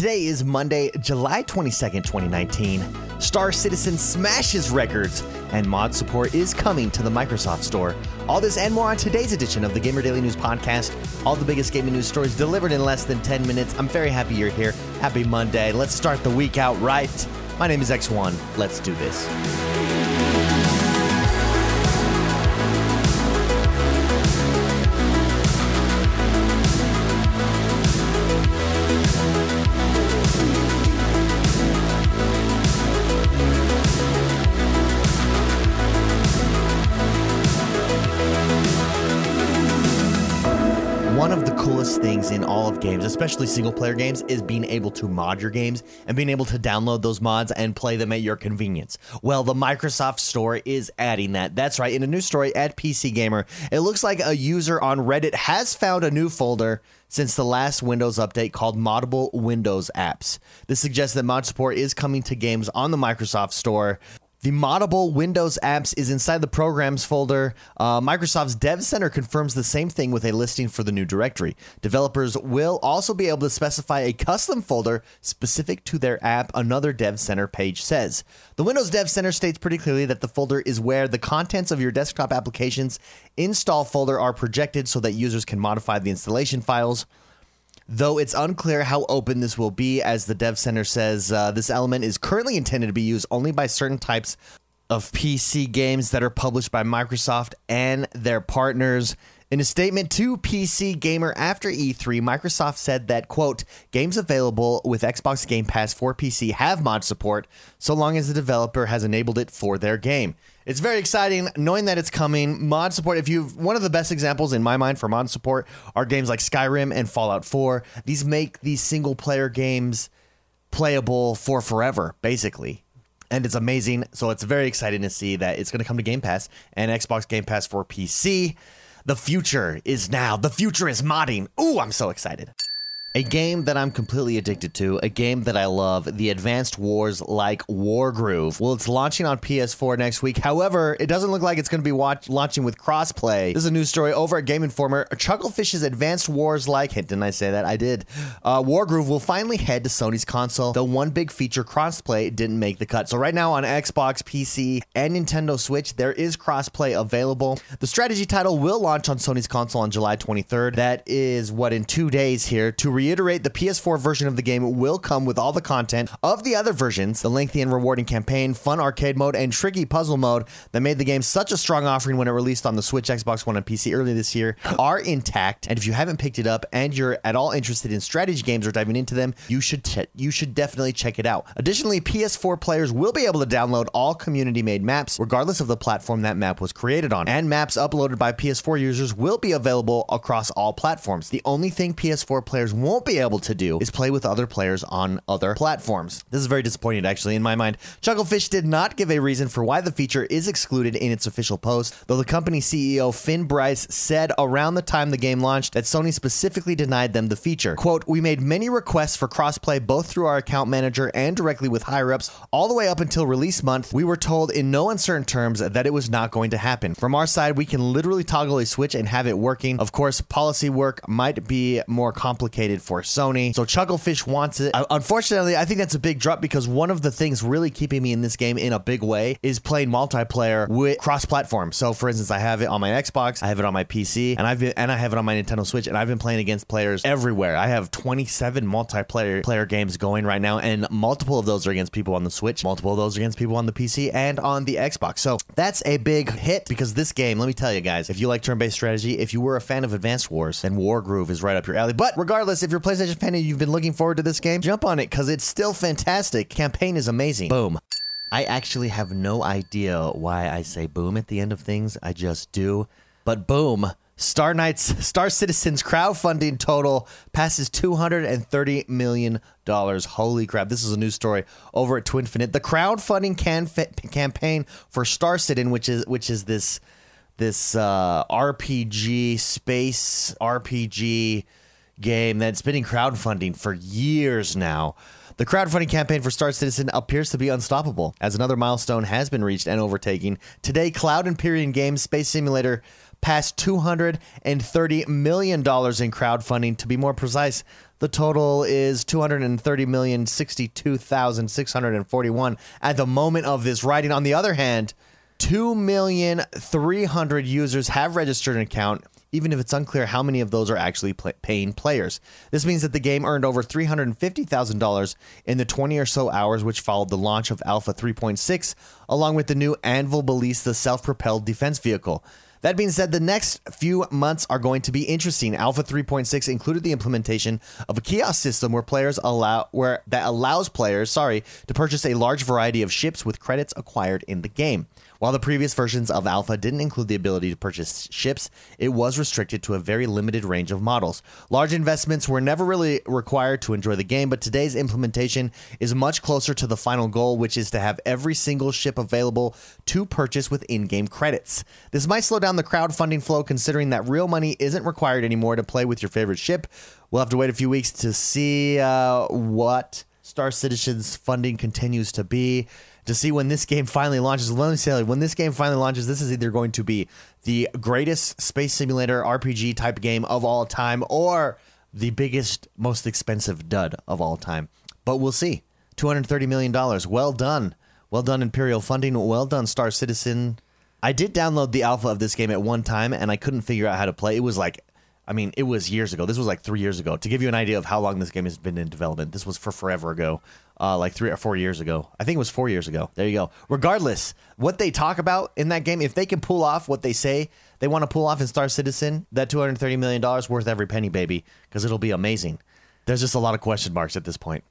Today is Monday, July 22nd, 2019. Star Citizen smashes records, and mod support is coming to the Microsoft Store. All this and more on today's edition of the Gamer Daily News Podcast. All the biggest gaming news stories delivered in less than 10 minutes. I'm very happy you're here. Happy Monday. Let's start the week out right. My name is X1. Let's do this. In all of games, especially single player games, is being able to mod your games and being able to download those mods and play them at your convenience. Well, the Microsoft Store is adding that. That's right. In a new story at PC Gamer, it looks like a user on Reddit has found a new folder since the last Windows update called Moddable Windows Apps. This suggests that mod support is coming to games on the Microsoft Store. The moddable Windows apps is inside the programs folder. Uh, Microsoft's Dev Center confirms the same thing with a listing for the new directory. Developers will also be able to specify a custom folder specific to their app, another Dev Center page says. The Windows Dev Center states pretty clearly that the folder is where the contents of your desktop application's install folder are projected so that users can modify the installation files though it's unclear how open this will be. As the Dev Center says, uh, this element is currently intended to be used only by certain types of PC games that are published by Microsoft and their partners. In a statement to PC Gamer after E3, Microsoft said that, quote, games available with Xbox Game Pass for PC have mod support so long as the developer has enabled it for their game. It's very exciting knowing that it's coming. Mod support, if you've one of the best examples in my mind for mod support are games like Skyrim and Fallout 4. These make these single player games playable for forever, basically and it's amazing. So it's very exciting to see that it's going to come to Game Pass and Xbox Game Pass for PC. The future is now. The future is modding. Ooh, I'm so excited. A game that I'm completely addicted to, a game that I love, the Advanced Wars like Wargroove. Well, it's launching on PS4 next week. However, it doesn't look like it's going to be watch- launching with crossplay. This is a news story over at Game Informer. Chucklefish's Advanced Wars like, hey, didn't I say that? I did. Uh, Wargroove will finally head to Sony's console, though one big feature, crossplay, didn't make the cut. So right now on Xbox, PC, and Nintendo Switch, there is crossplay available. The strategy title will launch on Sony's console on July 23rd. That is what in two days here to reiterate, the PS4 version of the game will come with all the content of the other versions the lengthy and rewarding campaign, fun arcade mode, and tricky puzzle mode that made the game such a strong offering when it released on the Switch, Xbox One, and PC earlier this year are intact. And if you haven't picked it up and you're at all interested in strategy games or diving into them, you should te- you should definitely check it out. Additionally, PS4 players will be able to download all community-made maps, regardless of the platform that map was created on. And maps uploaded by PS4 users will be available across all platforms. The only thing PS4 players won't won't be able to do is play with other players on other platforms. This is very disappointing, actually, in my mind. Chucklefish did not give a reason for why the feature is excluded in its official post, though the company CEO Finn Brice said around the time the game launched that Sony specifically denied them the feature. Quote, We made many requests for crossplay both through our account manager and directly with higher ups, all the way up until release month. We were told in no uncertain terms that it was not going to happen. From our side, we can literally toggle a switch and have it working. Of course, policy work might be more complicated for Sony. So Chucklefish wants it. Uh, unfortunately, I think that's a big drop because one of the things really keeping me in this game in a big way is playing multiplayer with cross-platform. So for instance, I have it on my Xbox, I have it on my PC, and I've been and I have it on my Nintendo Switch, and I've been playing against players everywhere. I have 27 multiplayer player games going right now, and multiple of those are against people on the Switch, multiple of those are against people on the PC and on the Xbox. So that's a big hit because this game, let me tell you guys, if you like turn-based strategy, if you were a fan of Advanced Wars, then Wargroove is right up your alley. But regardless, if you're a PlayStation fan and you've been looking forward to this game, jump on it because it's still fantastic. Campaign is amazing. Boom. I actually have no idea why I say boom at the end of things. I just do. But boom. Star Knights, Star Citizens crowdfunding total passes $230 million. Holy crap. This is a new story over at Twinfinite. The crowdfunding campaign for Star Citizen, which is which is this this uh, RPG space RPG game that's been in crowdfunding for years now. The crowdfunding campaign for Star Citizen appears to be unstoppable, as another milestone has been reached and overtaken. Today, Cloud Imperium Games Space Simulator passed $230 million in crowdfunding. To be more precise, the total is 230,062,641 at the moment of this writing. On the other hand, 2,300,000 users have registered an account, even if it's unclear how many of those are actually paying players. This means that the game earned over $350,000 in the 20 or so hours which followed the launch of Alpha 3.6, along with the new Anvil Ballista self propelled defense vehicle. That being said, the next few months are going to be interesting. Alpha 3.6 included the implementation of a kiosk system where players allow where that allows players, sorry, to purchase a large variety of ships with credits acquired in the game. While the previous versions of Alpha didn't include the ability to purchase ships, it was restricted to a very limited range of models. Large investments were never really required to enjoy the game, but today's implementation is much closer to the final goal, which is to have every single ship available to purchase with in game credits. This might slow down the crowdfunding flow considering that real money isn't required anymore to play with your favorite ship. We'll have to wait a few weeks to see uh, what Star Citizen's funding continues to be to see when this game finally launches. Let me say, when this game finally launches, this is either going to be the greatest space simulator RPG type game of all time or the biggest, most expensive dud of all time. But we'll see. $230 million. Well done. Well done, Imperial Funding. Well done, Star Citizen. I did download the alpha of this game at one time and I couldn't figure out how to play. It was like, I mean, it was years ago. This was like three years ago. To give you an idea of how long this game has been in development, this was for forever ago uh, like three or four years ago. I think it was four years ago. There you go. Regardless, what they talk about in that game, if they can pull off what they say they want to pull off in Star Citizen, that $230 million worth every penny, baby, because it'll be amazing. There's just a lot of question marks at this point.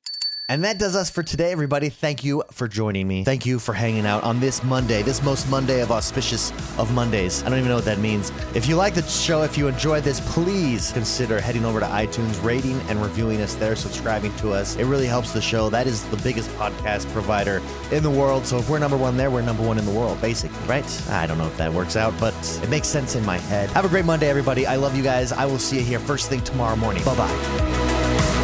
And that does us for today, everybody. Thank you for joining me. Thank you for hanging out on this Monday, this most Monday of auspicious of Mondays. I don't even know what that means. If you like the show, if you enjoyed this, please consider heading over to iTunes, rating and reviewing us there, subscribing to us. It really helps the show. That is the biggest podcast provider in the world. So if we're number one there, we're number one in the world, basically, right? I don't know if that works out, but it makes sense in my head. Have a great Monday, everybody. I love you guys. I will see you here first thing tomorrow morning. Bye bye.